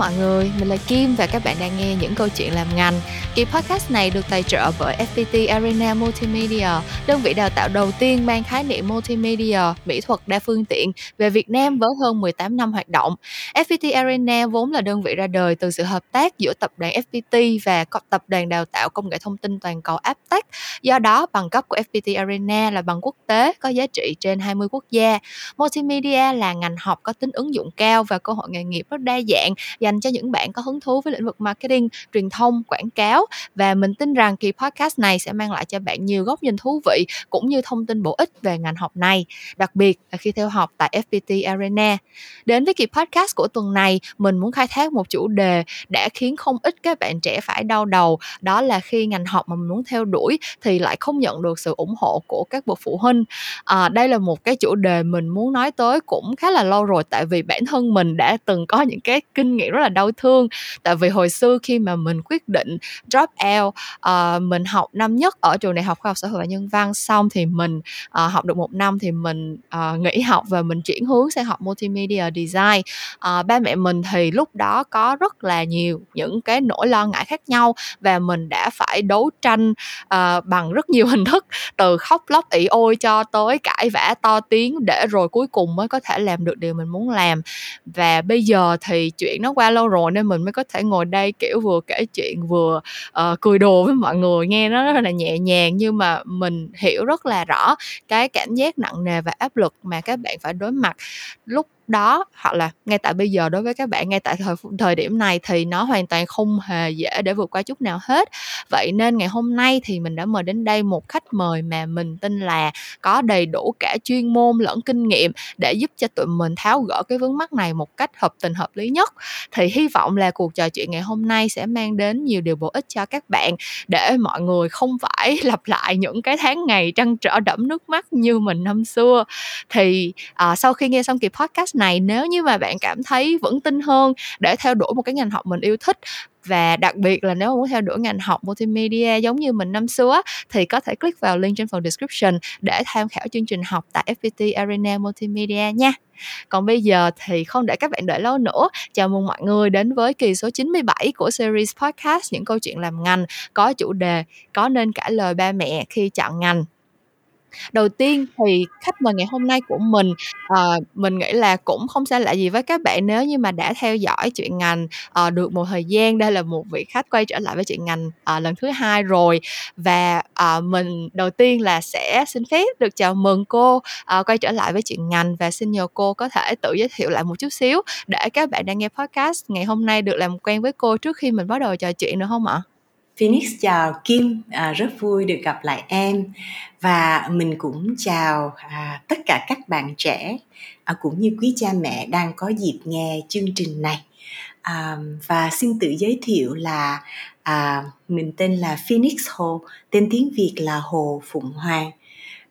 mọi người, mình là Kim và các bạn đang nghe những câu chuyện làm ngành. Kỳ podcast này được tài trợ bởi FPT Arena Multimedia, đơn vị đào tạo đầu tiên mang khái niệm multimedia, mỹ thuật đa phương tiện về Việt Nam với hơn 18 năm hoạt động. FPT Arena vốn là đơn vị ra đời từ sự hợp tác giữa tập đoàn FPT và tập đoàn đào tạo công nghệ thông tin toàn cầu Aptech. Do đó, bằng cấp của FPT Arena là bằng quốc tế có giá trị trên 20 quốc gia. Multimedia là ngành học có tính ứng dụng cao và cơ hội nghề nghiệp rất đa dạng và dành cho những bạn có hứng thú với lĩnh vực marketing, truyền thông, quảng cáo và mình tin rằng kỳ podcast này sẽ mang lại cho bạn nhiều góc nhìn thú vị cũng như thông tin bổ ích về ngành học này, đặc biệt là khi theo học tại FPT Arena. Đến với kỳ podcast của tuần này, mình muốn khai thác một chủ đề đã khiến không ít các bạn trẻ phải đau đầu, đó là khi ngành học mà mình muốn theo đuổi thì lại không nhận được sự ủng hộ của các bậc phụ huynh. À, đây là một cái chủ đề mình muốn nói tới cũng khá là lâu rồi tại vì bản thân mình đã từng có những cái kinh nghiệm rất là đau thương. Tại vì hồi xưa khi mà mình quyết định drop out uh, mình học năm nhất ở trường đại học khoa học xã hội và nhân văn xong thì mình uh, học được một năm thì mình uh, nghỉ học và mình chuyển hướng sang học multimedia design. Uh, ba mẹ mình thì lúc đó có rất là nhiều những cái nỗi lo ngại khác nhau và mình đã phải đấu tranh uh, bằng rất nhiều hình thức từ khóc lóc ỉ ôi cho tới cãi vã to tiếng để rồi cuối cùng mới có thể làm được điều mình muốn làm. Và bây giờ thì chuyện nó qua lâu rồi nên mình mới có thể ngồi đây kiểu vừa kể chuyện vừa uh, cười đùa với mọi người nghe nó rất là nhẹ nhàng. Nhưng mà mình hiểu rất là rõ cái cảm giác nặng nề và áp lực mà các bạn phải đối mặt lúc đó hoặc là ngay tại bây giờ đối với các bạn ngay tại thời thời điểm này thì nó hoàn toàn không hề dễ để vượt qua chút nào hết. Vậy nên ngày hôm nay thì mình đã mời đến đây một khách mời mà mình tin là có đầy đủ cả chuyên môn lẫn kinh nghiệm để giúp cho tụi mình tháo gỡ cái vướng mắc này một cách hợp tình hợp lý nhất. Thì hy vọng là cuộc trò chuyện ngày hôm nay sẽ mang đến nhiều điều bổ ích cho các bạn để mọi người không phải lặp lại những cái tháng ngày trăn trở đẫm nước mắt như mình năm xưa. Thì à, sau khi nghe xong kỳ podcast này nếu như mà bạn cảm thấy vững tin hơn để theo đuổi một cái ngành học mình yêu thích. Và đặc biệt là nếu muốn theo đuổi ngành học multimedia giống như mình năm xưa thì có thể click vào link trên phần description để tham khảo chương trình học tại FPT Arena Multimedia nha. Còn bây giờ thì không để các bạn đợi lâu nữa, chào mừng mọi người đến với kỳ số 97 của series podcast những câu chuyện làm ngành. Có chủ đề có nên cãi lời ba mẹ khi chọn ngành đầu tiên thì khách mời ngày hôm nay của mình uh, mình nghĩ là cũng không xa lạ gì với các bạn nếu như mà đã theo dõi chuyện ngành uh, được một thời gian đây là một vị khách quay trở lại với chuyện ngành uh, lần thứ hai rồi và uh, mình đầu tiên là sẽ xin phép được chào mừng cô uh, quay trở lại với chuyện ngành và xin nhờ cô có thể tự giới thiệu lại một chút xíu để các bạn đang nghe podcast ngày hôm nay được làm quen với cô trước khi mình bắt đầu trò chuyện được không ạ? Phoenix chào Kim, à, rất vui được gặp lại em. Và mình cũng chào à, tất cả các bạn trẻ à, cũng như quý cha mẹ đang có dịp nghe chương trình này. À, và xin tự giới thiệu là à, mình tên là Phoenix Hồ, tên tiếng Việt là Hồ Phụng Hoàng.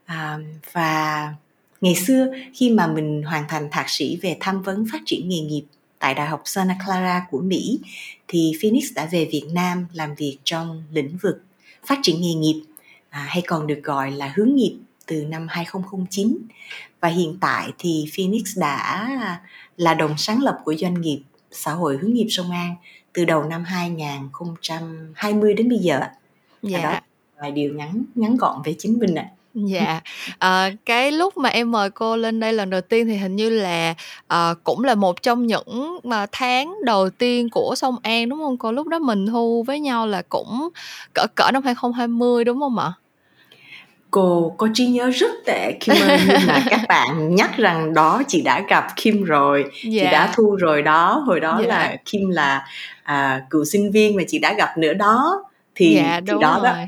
À, và ngày xưa khi mà mình hoàn thành thạc sĩ về tham vấn phát triển nghề nghiệp tại Đại học Santa Clara của Mỹ thì Phoenix đã về Việt Nam làm việc trong lĩnh vực phát triển nghề nghiệp à, hay còn được gọi là hướng nghiệp từ năm 2009 và hiện tại thì Phoenix đã là đồng sáng lập của doanh nghiệp xã hội hướng nghiệp Sông An từ đầu năm 2020 đến bây giờ. Dạ. Đó vài điều ngắn ngắn gọn về chính mình ạ. À. Dạ, ờ, cái lúc mà em mời cô lên đây lần đầu tiên thì hình như là, ờ, cũng là một trong những mà tháng đầu tiên của Sông An, đúng hông cô? Lúc đó mình thu với nhau là cũng cỡ cỡ năm 2020, đúng hông ạ? Cô có trí nhớ rất tệ Kim ơi, nhưng mà các bạn nhắc rằng đó chị đã gặp Kim rồi, chị đã dạ. thu rồi đó, hồi đó Dạ. là Kim là, à, cựu sinh viên mà chị đã gặp nữa đó thì dạ, đúng thì đó rồi.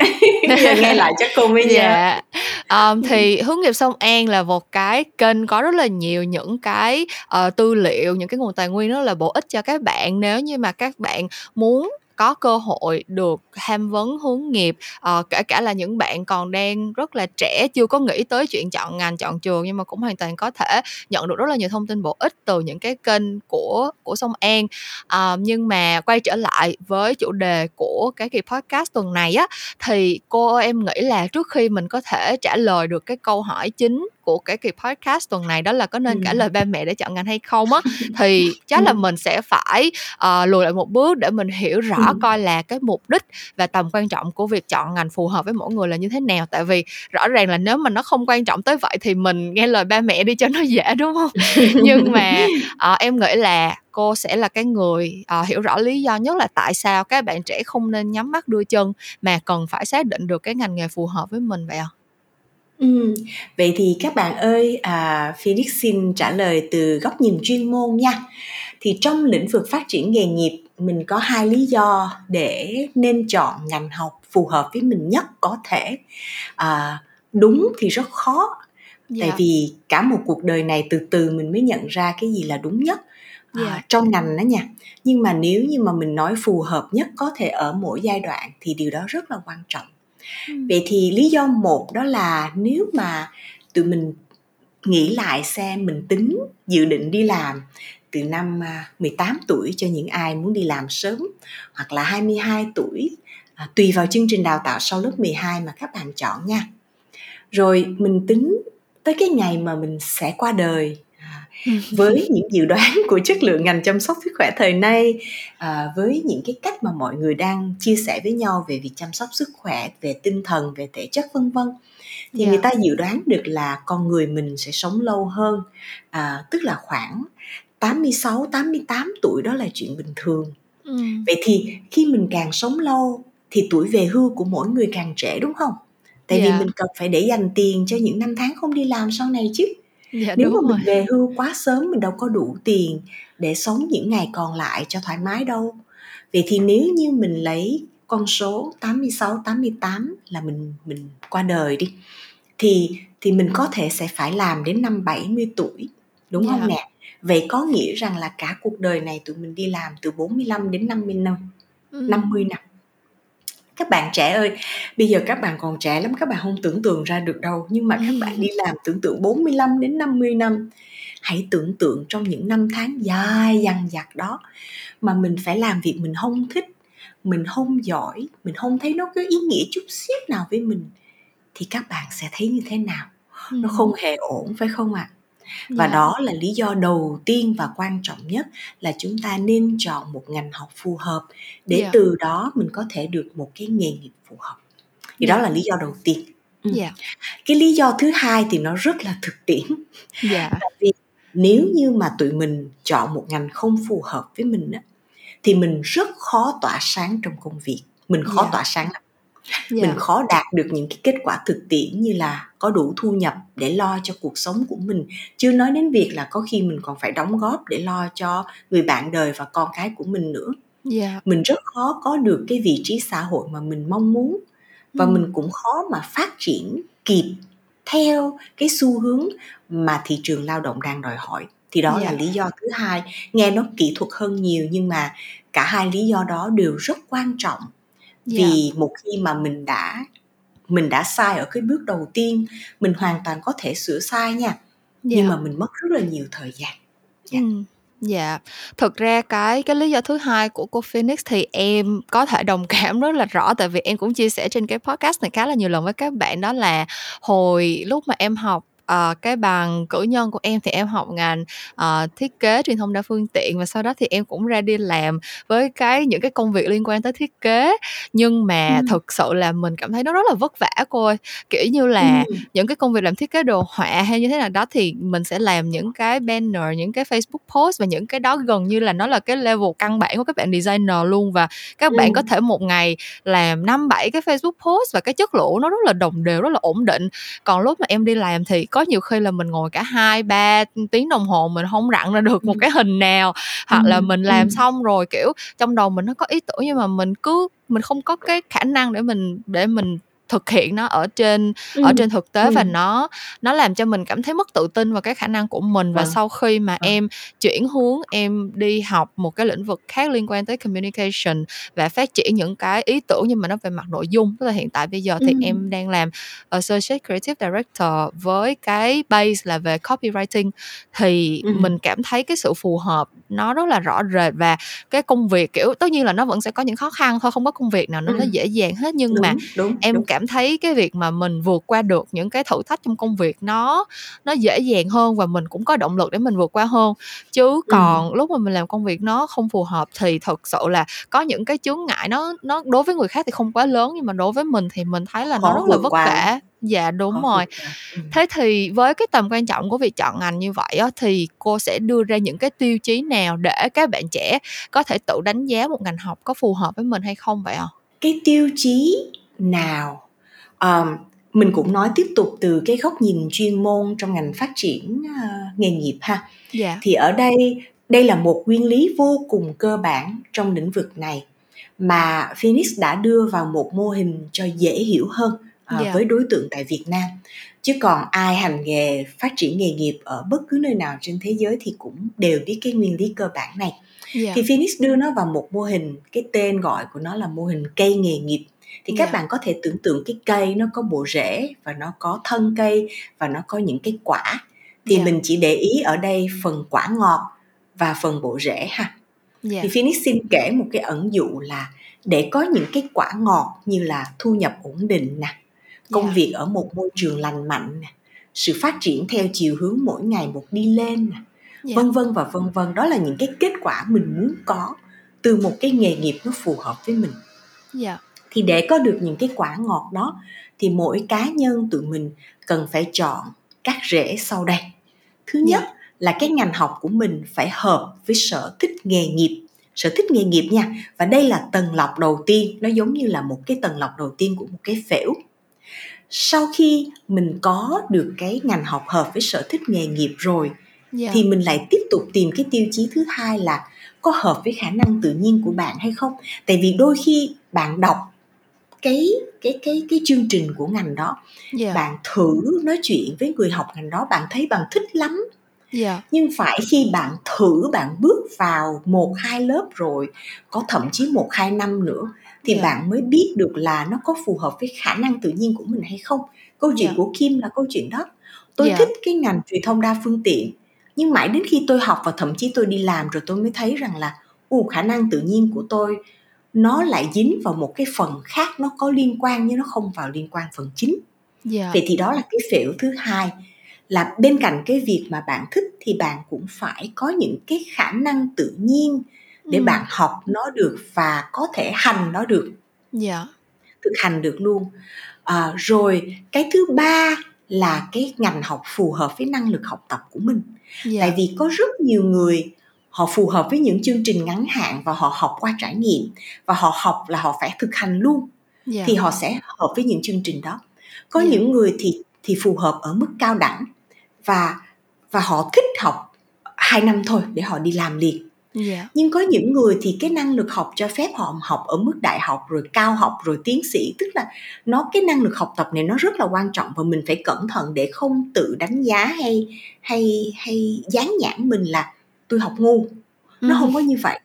đó giờ nghe lại chắc cô mới dạ. um, thì hướng nghiệp sông an là một cái kênh có rất là nhiều những cái uh, tư liệu những cái nguồn tài nguyên rất là bổ ích cho các bạn nếu như mà các bạn muốn có cơ hội được tham vấn hướng nghiệp. Uh, kể cả là những bạn còn đang rất là trẻ chưa có nghĩ tới chuyện chọn ngành chọn trường nhưng mà cũng hoàn toàn có thể nhận được rất là nhiều thông tin bổ ích từ những cái kênh của của sông an. Uh, nhưng mà quay trở lại với chủ đề của cái kỳ podcast tuần này á thì cô em nghĩ là trước khi mình có thể trả lời được cái câu hỏi chính của cái kỳ podcast tuần này đó là có nên ừ. trả lời ba mẹ để chọn ngành hay không á thì chắc là mình sẽ phải uh, lùi lại một bước để mình hiểu rõ ừ. coi là cái mục đích và tầm quan trọng của việc chọn ngành phù hợp với mỗi người là như thế nào tại vì rõ ràng là nếu mà nó không quan trọng tới vậy thì mình nghe lời ba mẹ đi cho nó dễ đúng không nhưng mà uh, em nghĩ là cô sẽ là cái người uh, hiểu rõ lý do nhất là tại sao các bạn trẻ không nên nhắm mắt đưa chân mà cần phải xác định được cái ngành nghề phù hợp với mình vậy ạ à? Ừ, vậy thì các bạn ơi, à, Phoenix xin trả lời từ góc nhìn chuyên môn nha. Thì trong lĩnh vực phát triển nghề nghiệp, mình có hai lý do để nên chọn ngành học phù hợp với mình nhất có thể. À, đúng thì rất khó, tại dạ. vì cả một cuộc đời này từ từ mình mới nhận ra cái gì là đúng nhất à. Dạ. trong ngành đó nha. Nhưng mà nếu như mà mình nói phù hợp nhất có thể ở mỗi giai đoạn thì điều đó rất là quan trọng vậy thì lý do một đó là nếu mà tụi mình nghĩ lại xem mình tính dự định đi làm từ năm à, 18 tuổi cho những ai muốn đi làm sớm hoặc là 22 tuổi à, tùy vào chương trình đào tạo sau lớp 12 mà các bạn chọn nha. Rồi mình tính tới cái ngày mà mình sẽ qua đời với những dự đoán của chất lượng ngành chăm sóc sức khỏe thời nay à, với những cái cách mà mọi người đang chia sẻ với nhau về việc chăm sóc sức khỏe về tinh thần về thể chất vân vân thì yeah. người dạ. ta dự đoán được là con người mình sẽ sống lâu hơn à, tức là khoảng 86 88 tuổi đó là chuyện bình thường. Ừ. Vậy thì khi mình càng sống lâu thì tuổi về hưu của mỗi người càng trễ đúng không? Tại yeah. vì dạ. mình cần phải để dành tiền cho những năm tháng không đi làm sau này chứ dạ, nếu mà rồi. mình về hưu quá sớm mình đâu có đủ tiền để sống những ngày còn lại cho thoải mái đâu vậy thì nếu như mình lấy con số 86 88 là mình mình qua đời đi thì thì mình có thể sẽ phải làm đến năm 70 tuổi đúng yeah. không dạ. nè vậy có nghĩa rằng là cả cuộc đời này tụi mình đi làm từ 45 đến 50 năm ừ. 50 năm các bạn trẻ ơi bây giờ các bạn còn trẻ lắm các bạn không tưởng tượng ra được đâu. Nhưng mà các bạn đi làm tưởng tượng 45 đến 50 năm hãy tưởng tượng trong những năm tháng dài dằng dặc đó mà mình phải làm việc mình không thích mình không giỏi mình không thấy nó có ý nghĩa chút xíu nào với mình thì các bạn sẽ thấy như thế nào? Nó không hề ổn phải không ạ? à? Và yeah. Dạ. đó là lý do đầu tiên và quan trọng nhất là chúng ta nên chọn một ngành học phù hợp để yeah. Dạ. từ đó mình có thể được một cái nghề nghiệp phù hợp thì yeah. đó dạ. là lý do đầu tiên yeah. cái lý do thứ hai thì nó rất là thực tiễn yeah. Tại vì nếu như mà tụi mình chọn một ngành không phù hợp với mình á, thì mình rất khó tỏa sáng trong công việc mình khó yeah. tỏa sáng lắm yeah. mình dạ. khó đạt được những cái kết quả thực tiễn như là có đủ thu nhập để lo cho cuộc sống của mình chưa nói đến việc là có khi mình còn phải đóng góp để lo cho người bạn đời và con cái của mình nữa yeah. Dạ. mình rất khó có được cái vị trí xã hội mà mình mong muốn và mm. mình cũng khó mà phát triển kịp theo cái xu hướng mà thị trường lao động đang đòi hỏi thì đó yeah. là dạ. lý do thứ hai nghe nó kỹ thuật hơn nhiều nhưng mà cả hai lý do đó đều rất quan trọng vì yeah. một khi mà mình đã mình đã sai ở cái bước đầu tiên mình hoàn toàn có thể sửa sai nha yeah. nhưng mà mình mất rất là nhiều thời gian yeah. ừ. Dạ, thực ra cái cái lý do thứ hai của cô Phoenix thì em có thể đồng cảm rất là rõ tại vì em cũng chia sẻ trên cái podcast này khá là nhiều lần với các bạn đó là hồi lúc mà em học uh, cái bằng cử nhân của em thì em học ngành uh, thiết kế truyền thông đa phương tiện và sau đó thì em cũng ra đi làm với cái những cái công việc liên quan tới thiết kế nhưng mà ừ. thực sự là mình cảm thấy nó rất là vất vả cô ơi kiểu như là ừ. những cái công việc làm thiết kế đồ họa hay như thế nào đó thì mình sẽ làm những cái banner những cái Facebook post và những cái đó gần như là nó là cái level căn bản của các bạn designer luôn và các ừ. bạn có thể một ngày làm năm bảy cái Facebook post và cái chất lượng nó rất là đồng đều rất là ổn định còn lúc mà em đi làm thì có nhiều khi là mình ngồi cả hai ba tiếng đồng hồ mình không rặn ra được một cái hình nào hoặc là mình làm xong rồi kiểu trong đầu mình nó có ý tưởng nhưng mà mình cứ mình không có cái khả năng để mình để mình thực hiện nó ở trên ừ. ở trên thực tế ừ. và nó nó làm cho mình cảm thấy mất tự tin vào cái khả năng của mình và à. sau khi mà à. em chuyển hướng em đi học một cái lĩnh vực khác liên quan tới communication và phát triển những cái ý tưởng nhưng mà nó về mặt nội dung tức là hiện tại bây giờ thì ừ. em đang làm associate creative director với cái base là về copywriting thì ừ. mình cảm thấy cái sự phù hợp nó rất là rõ rệt và cái công việc kiểu tất nhiên là nó vẫn sẽ có những khó khăn thôi không có công việc nào nó, ừ. nó dễ dàng hết nhưng đúng, mà đúng, em đúng. cảm cảm thấy cái việc mà mình vượt qua được những cái thử thách trong công việc nó nó dễ dàng hơn và mình cũng có động lực để mình vượt qua hơn chứ còn ừ. lúc mà mình làm công việc nó không phù hợp thì thật sự là có những cái chướng ngại nó nó đối với người khác thì không quá lớn nhưng mà đối với mình thì mình thấy là Khó nó rất là vất vả dạ đúng Khó rồi ừ. thế thì với cái tầm quan trọng của việc chọn ngành như vậy á, thì cô sẽ đưa ra những cái tiêu chí nào để các bạn trẻ có thể tự đánh giá một ngành học có phù hợp với mình hay không vậy ạ à? cái tiêu chí nào um, mình cũng nói tiếp tục từ cái góc nhìn chuyên môn trong ngành phát triển uh, nghề nghiệp ha yeah. Dạ. thì ở đây đây là một nguyên lý vô cùng cơ bản trong lĩnh vực này mà Phoenix đã đưa vào một mô hình cho dễ hiểu hơn uh, yeah. Dạ. với đối tượng tại Việt Nam chứ còn ai hành nghề phát triển nghề nghiệp ở bất cứ nơi nào trên thế giới thì cũng đều biết cái nguyên lý cơ bản này yeah. Dạ. thì Phoenix đưa nó vào một mô hình cái tên gọi của nó là mô hình cây nghề nghiệp thì các yeah. Dạ. bạn có thể tưởng tượng cái cây nó có bộ rễ và nó có thân cây và nó có những cái quả thì yeah. mình chỉ để ý ở đây phần quả ngọt và phần bộ rễ ha yeah. thì Phoenix xin kể một cái ẩn dụ là để có những cái quả ngọt như là thu nhập ổn định nè công yeah. việc ở một môi trường lành mạnh nè sự phát triển theo chiều hướng mỗi ngày một đi lên nè yeah. vân vân và vân vân đó là những cái kết quả mình muốn có từ một cái nghề nghiệp nó phù hợp với mình yeah. Thì để có được những cái quả ngọt đó thì mỗi cá nhân tụi mình cần phải chọn các rễ sau đây thứ nhất yeah. là cái ngành học của mình phải hợp với sở thích nghề nghiệp sở thích nghề nghiệp nha và đây là tầng lọc đầu tiên nó giống như là một cái tầng lọc đầu tiên của một cái phễu sau khi mình có được cái ngành học hợp với sở thích nghề nghiệp rồi yeah. Dạ. thì mình lại tiếp tục tìm cái tiêu chí thứ hai là có hợp với khả năng tự nhiên của bạn hay không tại vì đôi khi bạn đọc cái cái cái cái chương trình của ngành đó yeah. Dạ. bạn thử nói chuyện với người học ngành đó bạn thấy bạn thích lắm yeah. Dạ. nhưng phải khi bạn thử bạn bước vào một hai lớp rồi có thậm chí một hai năm nữa thì yeah. bạn mới biết được là nó có phù hợp với khả năng tự nhiên của mình hay không câu chuyện yeah. của kim là câu chuyện đó tôi yeah. thích cái ngành truyền thông đa phương tiện nhưng mãi đến khi tôi học và thậm chí tôi đi làm rồi tôi mới thấy rằng là u khả năng tự nhiên của tôi nó lại dính vào một cái phần khác nó có liên quan nhưng nó không vào liên quan phần chính yeah. vậy thì đó là cái phễu thứ hai là bên cạnh cái việc mà bạn thích thì bạn cũng phải có những cái khả năng tự nhiên để ừ. bạn học nó được và có thể hành nó được yeah. Dạ. thực hành được luôn à, rồi cái thứ ba là cái ngành học phù hợp với năng lực học tập của mình yeah. Dạ. tại vì có rất nhiều người họ phù hợp với những chương trình ngắn hạn và họ học qua trải nghiệm và họ học là họ phải thực hành luôn yeah. Dạ. thì họ sẽ hợp với những chương trình đó có yeah. những người thì thì phù hợp ở mức cao đẳng và và họ thích học hai năm thôi để họ đi làm liền Yeah. Dạ. Nhưng có những người thì cái năng lực học cho phép họ học ở mức đại học rồi cao học rồi tiến sĩ tức là nó cái năng lực học tập này nó rất là quan trọng và mình phải cẩn thận để không tự đánh giá hay hay hay dán nhãn mình là tôi học ngu. Nó ừ. không có như vậy.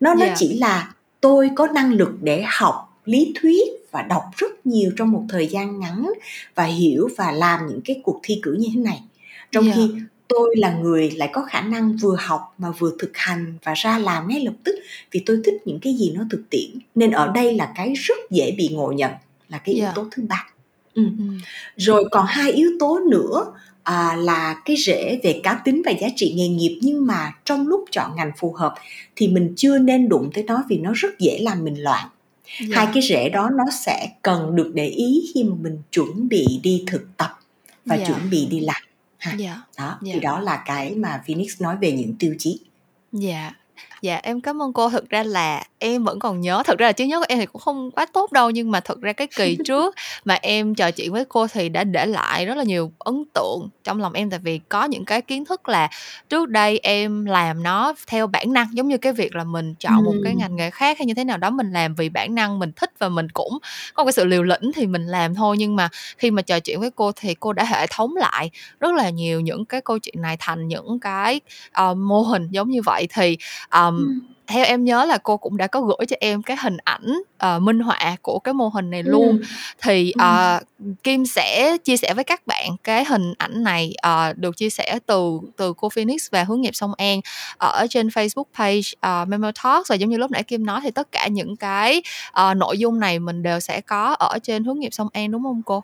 Nó yeah. nó dạ. chỉ là tôi có năng lực để học lý thuyết và đọc rất nhiều trong một thời gian ngắn và hiểu và làm những cái cuộc thi cử như thế này trong yeah. Dạ. khi tôi là người lại có khả năng vừa học mà vừa thực hành và ra làm ngay lập tức vì tôi thích những cái gì nó thực tiễn nên ở đây là cái rất dễ bị ngộ nhận là cái yếu dạ. tố thứ ba ừ. Ừ. rồi còn hai yếu tố nữa à, là cái rễ về cá tính và giá trị nghề nghiệp nhưng mà trong lúc chọn ngành phù hợp thì mình chưa nên đụng tới nó vì nó rất dễ làm mình loạn yeah. Dạ. hai cái rễ đó nó sẽ cần được để ý khi mà mình chuẩn bị đi thực tập và yeah. chuẩn bị đi làm ha yeah. Dạ, đó yeah. thì dạ. đó là cái mà Phoenix nói về những tiêu chí dạ yeah. Dạ em cảm ơn cô. Thực ra là em vẫn còn nhớ. Thực ra là trí nhớ của em thì cũng không quá tốt đâu Nhưng mà thực ra cái kỳ trước mà em trò chuyện với cô Thì đã để lại rất là nhiều ấn tượng trong lòng em. Tại vì có những cái kiến thức là Trước đây em làm nó theo bản năng Giống như cái việc là mình chọn ừ. một cái ngành nghề khác Hay như thế nào đó mình làm vì bản năng Mình thích và mình cũng có cái sự liều lĩnh Thì mình làm thôi. Nhưng mà khi mà trò chuyện với cô Thì cô đã hệ thống lại rất là nhiều những cái câu chuyện này Thành những cái uh, mô hình giống như vậy. Thì um, um, theo em nhớ là cô cũng đã có gửi cho em cái hình ảnh uh, minh họa của cái mô hình này luôn ừ. thì uh, Kim sẽ chia sẻ với các bạn cái hình ảnh này uh, được chia sẻ từ từ cô Phoenix và hướng nghiệp sông An ở trên Facebook page uh, Memo Talks và giống như lúc nãy Kim nói thì tất cả những cái uh, nội dung này mình đều sẽ có ở trên hướng nghiệp sông An đúng không cô?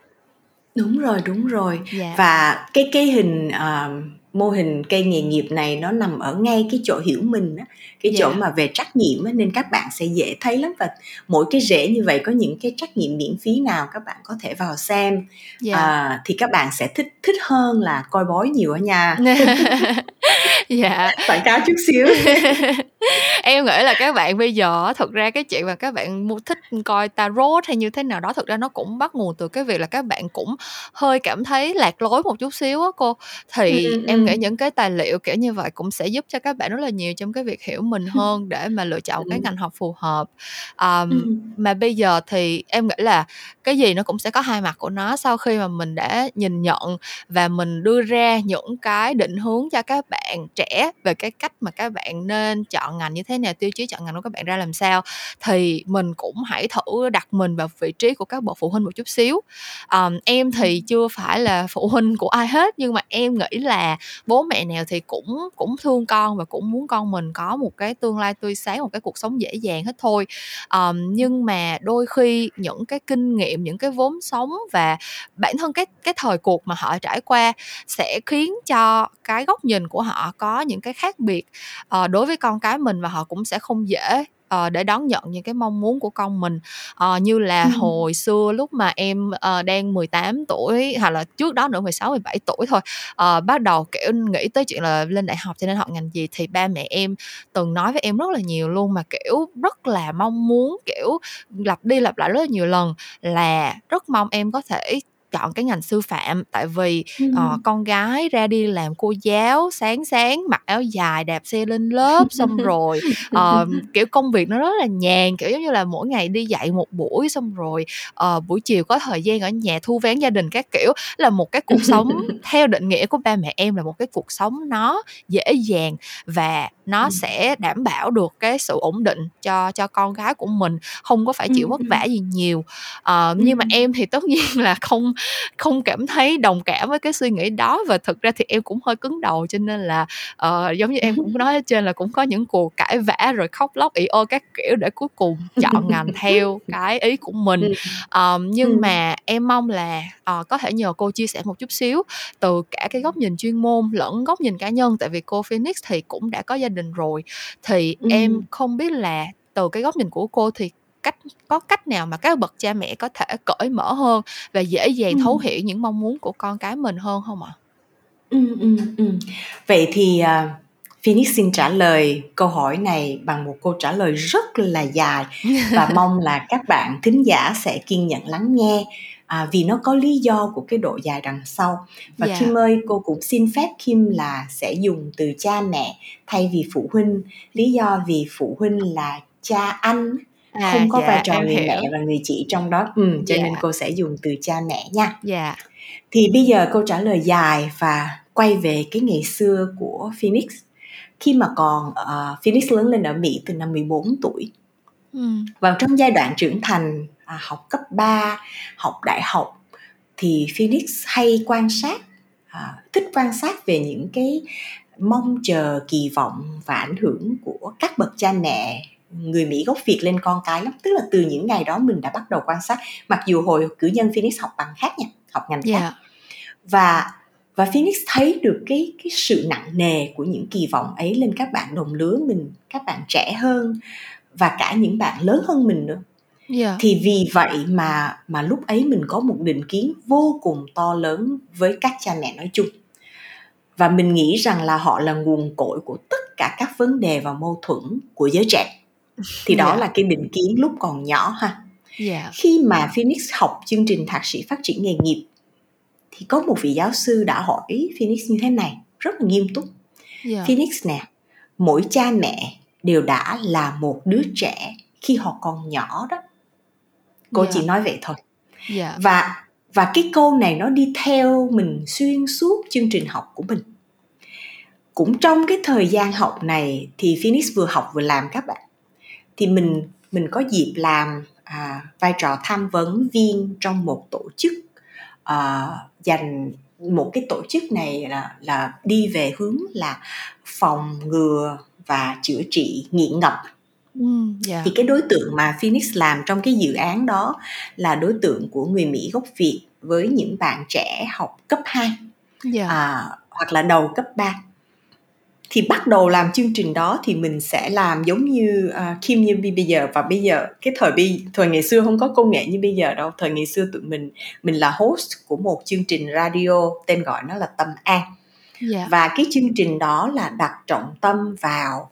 Đúng rồi, đúng rồi. Dạ. Và cái cái hình uh, mô hình cây nghề nghiệp này nó nằm ở ngay cái chỗ hiểu mình á, cái chỗ yeah. Dạ. mà về trách nhiệm á, nên các bạn sẽ dễ thấy lắm và mỗi cái rễ như vậy có những cái trách nhiệm miễn phí nào các bạn có thể vào xem yeah. Dạ. à, thì các bạn sẽ thích thích hơn là coi bói nhiều ở nhà dạ quảng cáo chút xíu em nghĩ là các bạn bây giờ thực ra cái chuyện mà các bạn mua thích coi tarot hay như thế nào đó thực ra nó cũng bắt nguồn từ cái việc là các bạn cũng hơi cảm thấy lạc lối một chút xíu á cô. Thì ừ, em nghĩ những cái tài liệu kiểu như vậy cũng sẽ giúp cho các bạn rất là nhiều trong cái việc hiểu mình hơn để mà lựa chọn cái ngành học phù hợp. Um, mà bây giờ thì em nghĩ là cái gì nó cũng sẽ có hai mặt của nó. Sau khi mà mình đã nhìn nhận và mình đưa ra những cái định hướng cho các bạn trẻ về cái cách mà các bạn nên chọn ngành như thế nào tiêu chí chọn ngành của các bạn ra làm sao thì mình cũng hãy thử đặt mình vào vị trí của các bậc phụ huynh một chút xíu. Um, em thì chưa phải là phụ huynh của ai hết nhưng mà em nghĩ là bố mẹ nào thì cũng cũng thương con và cũng muốn con mình có một cái tương lai tươi sáng một cái cuộc sống dễ dàng hết thôi. Um, nhưng mà đôi khi những cái kinh nghiệm những cái vốn sống và bản thân cái cái thời cuộc mà họ trải qua sẽ khiến cho cái góc nhìn của họ có những cái khác biệt uh, đối với con cái mình và họ cũng sẽ không dễ uh, để đón nhận những cái mong muốn của con mình uh, như là ừ. hồi xưa lúc mà em uh, đang 18 tuổi hoặc là trước đó nữa 16 17 tuổi thôi uh, bắt đầu kiểu nghĩ tới chuyện là lên đại học cho nên học ngành gì thì ba mẹ em từng nói với em rất là nhiều luôn mà kiểu rất là mong muốn kiểu lặp đi lặp lại rất là nhiều lần là rất mong em có thể chọn cái ngành sư phạm tại vì ừ. uh, con gái ra đi làm cô giáo sáng sáng mặc áo dài đạp xe lên lớp xong rồi uh, kiểu công việc nó rất là nhàn kiểu giống như là mỗi ngày đi dạy một buổi xong rồi uh, buổi chiều có thời gian ở nhà thu vén gia đình các kiểu là một cái cuộc sống theo định nghĩa của ba mẹ em là một cái cuộc sống nó dễ dàng và nó ừ. sẽ đảm bảo được cái sự ổn định cho cho con gái của mình không có phải chịu vất vả gì nhiều. Uh, nhưng mà em thì tất nhiên là không không cảm thấy đồng cảm với cái suy nghĩ đó và thực ra thì em cũng hơi cứng đầu cho nên là uh, giống như em cũng nói ở trên là cũng có những cuộc cãi vã rồi khóc lóc ỉ ô các kiểu để cuối cùng chọn ngành theo cái ý của mình. Um, nhưng mà em mong là uh, có thể nhờ cô chia sẻ một chút xíu từ cả cái góc nhìn chuyên môn lẫn góc nhìn cá nhân tại vì cô Phoenix thì cũng đã có gia đình rồi thì ừ. em không biết là từ cái góc nhìn của cô thì cách có cách nào mà các bậc cha mẹ có thể cởi mở hơn và dễ dàng ừ. thấu hiểu những mong muốn của con cái mình hơn không ạ? Ừ, ừ, ừ. Vậy thì uh, Phoenix xin trả lời câu hỏi này bằng một câu trả lời rất là dài và mong là các bạn thính giả sẽ kiên nhẫn lắng nghe à, vì nó có lý do của cái độ dài đằng sau và yeah. Dạ. Kim ơi cô cũng xin phép Kim là sẽ dùng từ cha mẹ thay vì phụ huynh lý do vì phụ huynh là cha anh à, không có dạ, vai trò người hiểu. mẹ và người chị trong đó ừ, cho dạ. nên cô sẽ dùng từ cha mẹ nha dạ. thì bây giờ câu trả lời dài và quay về cái ngày xưa của Phoenix khi mà còn uh, Phoenix lớn lên ở Mỹ từ năm 14 tuổi ừ. vào trong giai đoạn trưởng thành à, học cấp 3 học đại học thì Phoenix hay quan sát à, thích quan sát về những cái mong chờ kỳ vọng và ảnh hưởng của các bậc cha mẹ. Người Mỹ gốc Việt lên con cái lắm tức là từ những ngày đó mình đã bắt đầu quan sát. Mặc dù hồi cử nhân Phoenix học bằng khác nha học ngành khác. Yeah. và và Phoenix thấy được cái cái sự nặng nề của những kỳ vọng ấy lên các bạn đồng lứa mình các bạn trẻ hơn và cả những bạn lớn hơn mình nữa yeah. thì vì vậy mà mà lúc ấy mình có một định kiến vô cùng to lớn với các cha mẹ nói chung và mình nghĩ rằng là họ là nguồn cội của tất cả các vấn đề và mâu thuẫn của giới trẻ thì đó yeah. là cái định kiến lúc còn nhỏ ha yeah. khi mà Phoenix học chương trình thạc sĩ phát triển nghề nghiệp thì có một vị giáo sư đã hỏi Phoenix như thế này rất là nghiêm túc yeah. Phoenix nè mỗi cha mẹ đều đã là một đứa trẻ khi họ còn nhỏ đó cô yeah. chỉ nói vậy thôi yeah. và và cái câu này nó đi theo mình xuyên suốt chương trình học của mình cũng trong cái thời gian học này thì Phoenix vừa học vừa làm các bạn thì mình mình có dịp làm à, vai trò tham vấn viên trong một tổ chức à, dành một cái tổ chức này là là đi về hướng là phòng ngừa và chữa trị nghiện ngập Mm, yeah. thì cái đối tượng mà Phoenix làm trong cái dự án đó là đối tượng của người Mỹ gốc Việt với những bạn trẻ học cấp 2 yeah. à, hoặc là đầu cấp 3 thì bắt đầu làm chương trình đó thì mình sẽ làm giống như uh, Kim như bây giờ và bây giờ cái thời bi thời ngày xưa không có công nghệ như bây giờ đâu thời ngày xưa tụi mình mình là host của một chương trình radio tên gọi nó là Tâm An yeah. và cái chương trình đó là đặt trọng tâm vào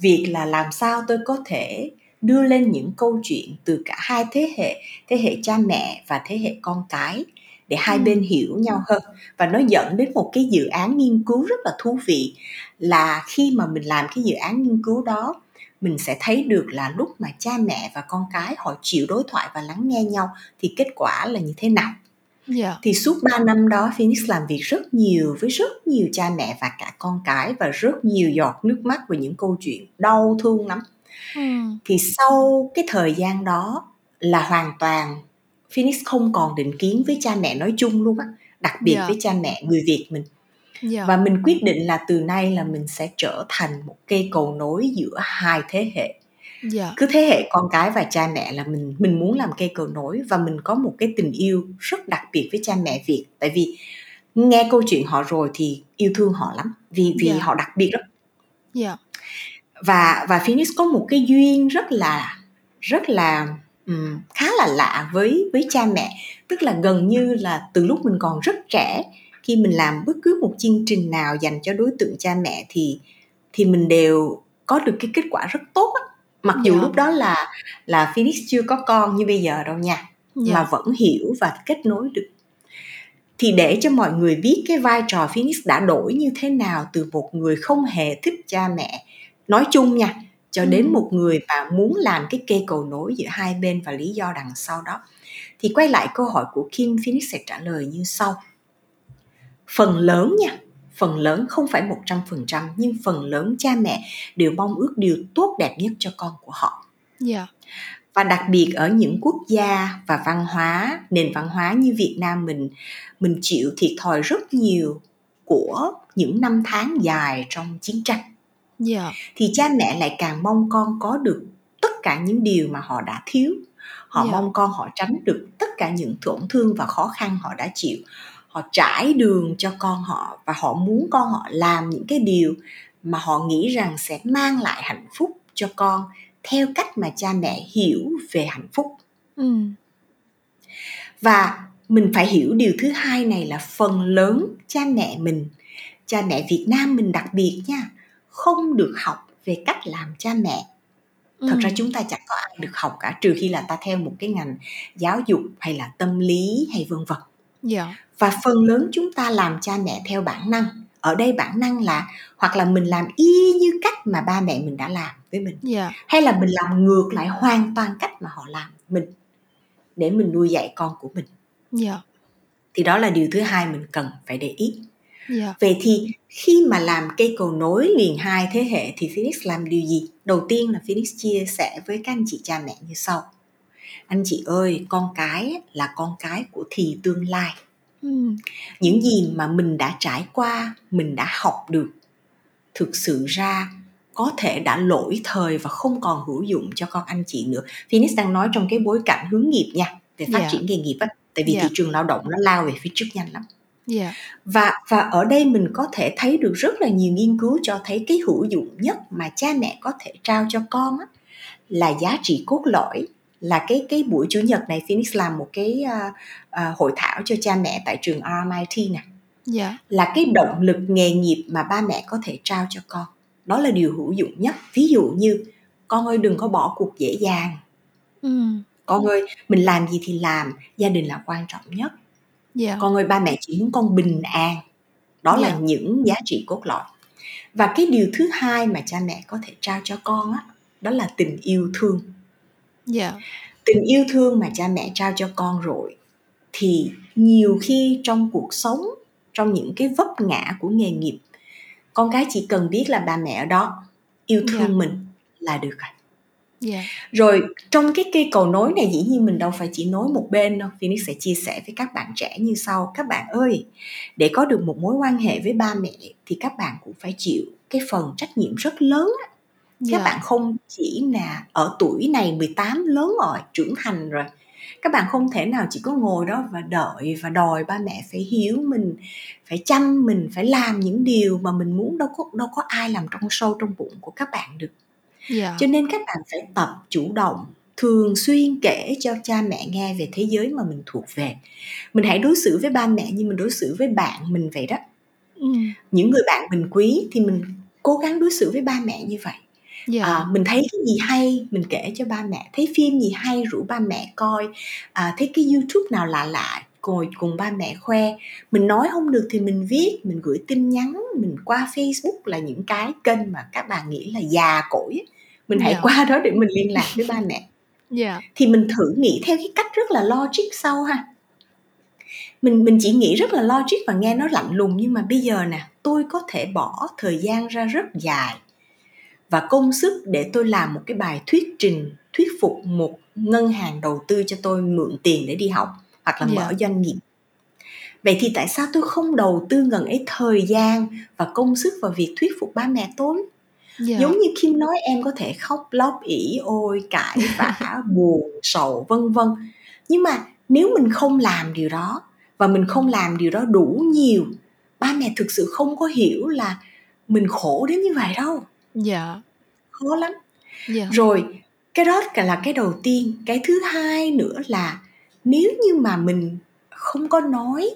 việc là làm sao tôi có thể đưa lên những câu chuyện từ cả hai thế hệ thế hệ cha mẹ và thế hệ con cái để hai ừ. bên hiểu nhau hơn và nó dẫn đến một cái dự án nghiên cứu rất là thú vị là khi mà mình làm cái dự án nghiên cứu đó mình sẽ thấy được là lúc mà cha mẹ và con cái họ chịu đối thoại và lắng nghe nhau thì kết quả là như thế nào Yeah. Dạ. Thì suốt 3 năm đó Phoenix làm việc rất nhiều với rất nhiều cha mẹ và cả con cái và rất nhiều giọt nước mắt về những câu chuyện đau thương lắm. Ừ. Thì sau cái thời gian đó là hoàn toàn Phoenix không còn định kiến với cha mẹ nói chung luôn á, đặc biệt yeah. Dạ. với cha mẹ người Việt mình. Yeah. Dạ. Và mình quyết định là từ nay là mình sẽ trở thành một cây cầu nối giữa hai thế hệ. Dạ. cứ thế hệ con cái và cha mẹ là mình mình muốn làm cây cầu nối và mình có một cái tình yêu rất đặc biệt với cha mẹ Việt tại vì nghe câu chuyện họ rồi thì yêu thương họ lắm vì vì. Dạ. họ đặc biệt lắm yeah. và và Phoenix có một cái duyên rất là rất là um, khá là lạ với với cha mẹ tức là gần như là từ lúc mình còn rất trẻ khi mình làm bất cứ một chương trình nào dành cho đối tượng cha mẹ thì thì mình đều có được cái kết quả rất tốt á mặc dù yeah. Dạ. lúc đó là là Phoenix chưa có con như bây giờ đâu nha yeah. Dạ. mà vẫn hiểu và kết nối được thì để cho mọi người biết cái vai trò Phoenix đã đổi như thế nào từ một người không hề thích cha mẹ nói chung nha cho đến ừ. một người mà muốn làm cái cây cầu nối giữa hai bên và lý do đằng sau đó thì quay lại câu hỏi của Kim Phoenix sẽ trả lời như sau phần lớn nha phần lớn không phải 100% nhưng phần lớn cha mẹ đều mong ước điều tốt đẹp nhất cho con của họ. Yeah. Dạ. Và đặc biệt ở những quốc gia và văn hóa, nền văn hóa như Việt Nam mình mình chịu thiệt thòi rất nhiều của những năm tháng dài trong chiến tranh. Yeah. Dạ. Thì cha mẹ lại càng mong con có được tất cả những điều mà họ đã thiếu. Họ yeah. Dạ. mong con họ tránh được tất cả những tổn thương và khó khăn họ đã chịu họ trải đường cho con họ và họ muốn con họ làm những cái điều mà họ nghĩ rằng sẽ mang lại hạnh phúc cho con theo cách mà cha mẹ hiểu về hạnh phúc ừ. và mình phải hiểu điều thứ hai này là phần lớn cha mẹ mình cha mẹ việt nam mình đặc biệt nha không được học về cách làm cha mẹ thật ừ. ra chúng ta chẳng có ai được học cả trừ khi là ta theo một cái ngành giáo dục hay là tâm lý hay vân vân yeah. Dạ. và phần lớn chúng ta làm cha mẹ theo bản năng ở đây bản năng là hoặc là mình làm y như cách mà ba mẹ mình đã làm với mình yeah. Dạ. hay là mình làm ngược lại hoàn toàn cách mà họ làm mình để mình nuôi dạy con của mình yeah. Dạ. thì đó là điều thứ hai mình cần phải để ý yeah. vậy thì khi mà làm cây cầu nối liền hai thế hệ thì Phoenix làm điều gì đầu tiên là Phoenix chia sẻ với các anh chị cha mẹ như sau anh chị ơi con cái là con cái của thì tương lai ừ. những gì mà mình đã trải qua mình đã học được thực sự ra có thể đã lỗi thời và không còn hữu dụng cho con anh chị nữa Phoenix đang nói trong cái bối cảnh hướng nghiệp nha về phát yeah. Dạ. triển nghề nghiệp á tại vì yeah. Dạ. thị trường lao động nó lao về phía trước nhanh lắm yeah. Dạ. và và ở đây mình có thể thấy được rất là nhiều nghiên cứu cho thấy cái hữu dụng nhất mà cha mẹ có thể trao cho con á, là giá trị cốt lõi là cái cái buổi chủ nhật này Phoenix làm một cái uh, uh, hội thảo cho cha mẹ tại trường RMIT nè yeah. Dạ. là cái động lực nghề nghiệp mà ba mẹ có thể trao cho con đó là điều hữu dụng nhất ví dụ như con ơi đừng có bỏ cuộc dễ dàng ừ. con ơi mình làm gì thì làm gia đình là quan trọng nhất yeah. Dạ. con ơi ba mẹ chỉ muốn con bình an đó yeah. là dạ. những giá trị cốt lõi và cái điều thứ hai mà cha mẹ có thể trao cho con á đó là tình yêu thương yeah. Dạ. tình yêu thương mà cha mẹ trao cho con rồi thì nhiều khi trong cuộc sống trong những cái vấp ngã của nghề nghiệp con cái chỉ cần biết là ba mẹ ở đó yêu thương Dạ. mình là được rồi dạ rồi trong cái cây cầu nối này dĩ nhiên mình đâu phải chỉ nối một bên đâu Phoenix sẽ chia sẻ với các bạn trẻ như sau các bạn ơi để có được một mối quan hệ với ba mẹ thì các bạn cũng phải chịu cái phần trách nhiệm rất lớn. Các dạ. bạn không chỉ là ở tuổi này 18 lớn rồi trưởng thành rồi các bạn không thể nào chỉ có ngồi đó và đợi và đòi ba mẹ phải hiếu mình phải chăm mình phải làm những điều mà mình muốn. Đâu có đâu có ai làm trong sâu trong bụng của các bạn được. Dạ. Cho nên các bạn phải tập chủ động thường xuyên kể cho cha mẹ nghe về thế giới mà mình thuộc về. Mình hãy đối xử với ba mẹ như mình đối xử với bạn mình vậy đó. Ừ. những người bạn mình quý thì mình cố gắng đối xử với ba mẹ như vậy dạ. À, mình thấy cái gì hay mình kể cho ba mẹ. Thấy phim gì hay rủ ba mẹ coi. À, thấy cái youtube nào lạ lạ ngồi cùng ba mẹ khoe. Mình nói không được thì mình viết mình gửi tin nhắn mình qua facebook là những cái kênh mà các bạn nghĩ là già cỗi mình hãy Dạ. qua đó để mình liên lạc với ba mẹ. Dạ. Thì mình thử nghĩ theo cái cách rất là logic sau ha. Mình mình chỉ nghĩ rất là logic và nghe nó lạnh lùng nhưng mà bây giờ nè tôi có thể bỏ thời gian ra rất dài và công sức để tôi làm một cái bài thuyết trình thuyết phục một ngân hàng đầu tư cho tôi mượn tiền để đi học hoặc là Dạ. mở doanh nghiệp. Vậy thì tại sao tôi không đầu tư ngần ấy thời gian và công sức vào việc thuyết phục ba mẹ tôi? Dạ. Giống như Kim nói em có thể khóc lóc ỉ ôi cãi vã buồn sầu vân vân. Nhưng mà nếu mình không làm điều đó và mình không làm điều đó đủ nhiều ba mẹ thực sự không có hiểu là mình khổ đến như vậy đâu dạ. Khó lắm. Dạ. Rồi cái đó cả là cái đầu tiên. Cái thứ hai nữa là nếu như mà mình không có nói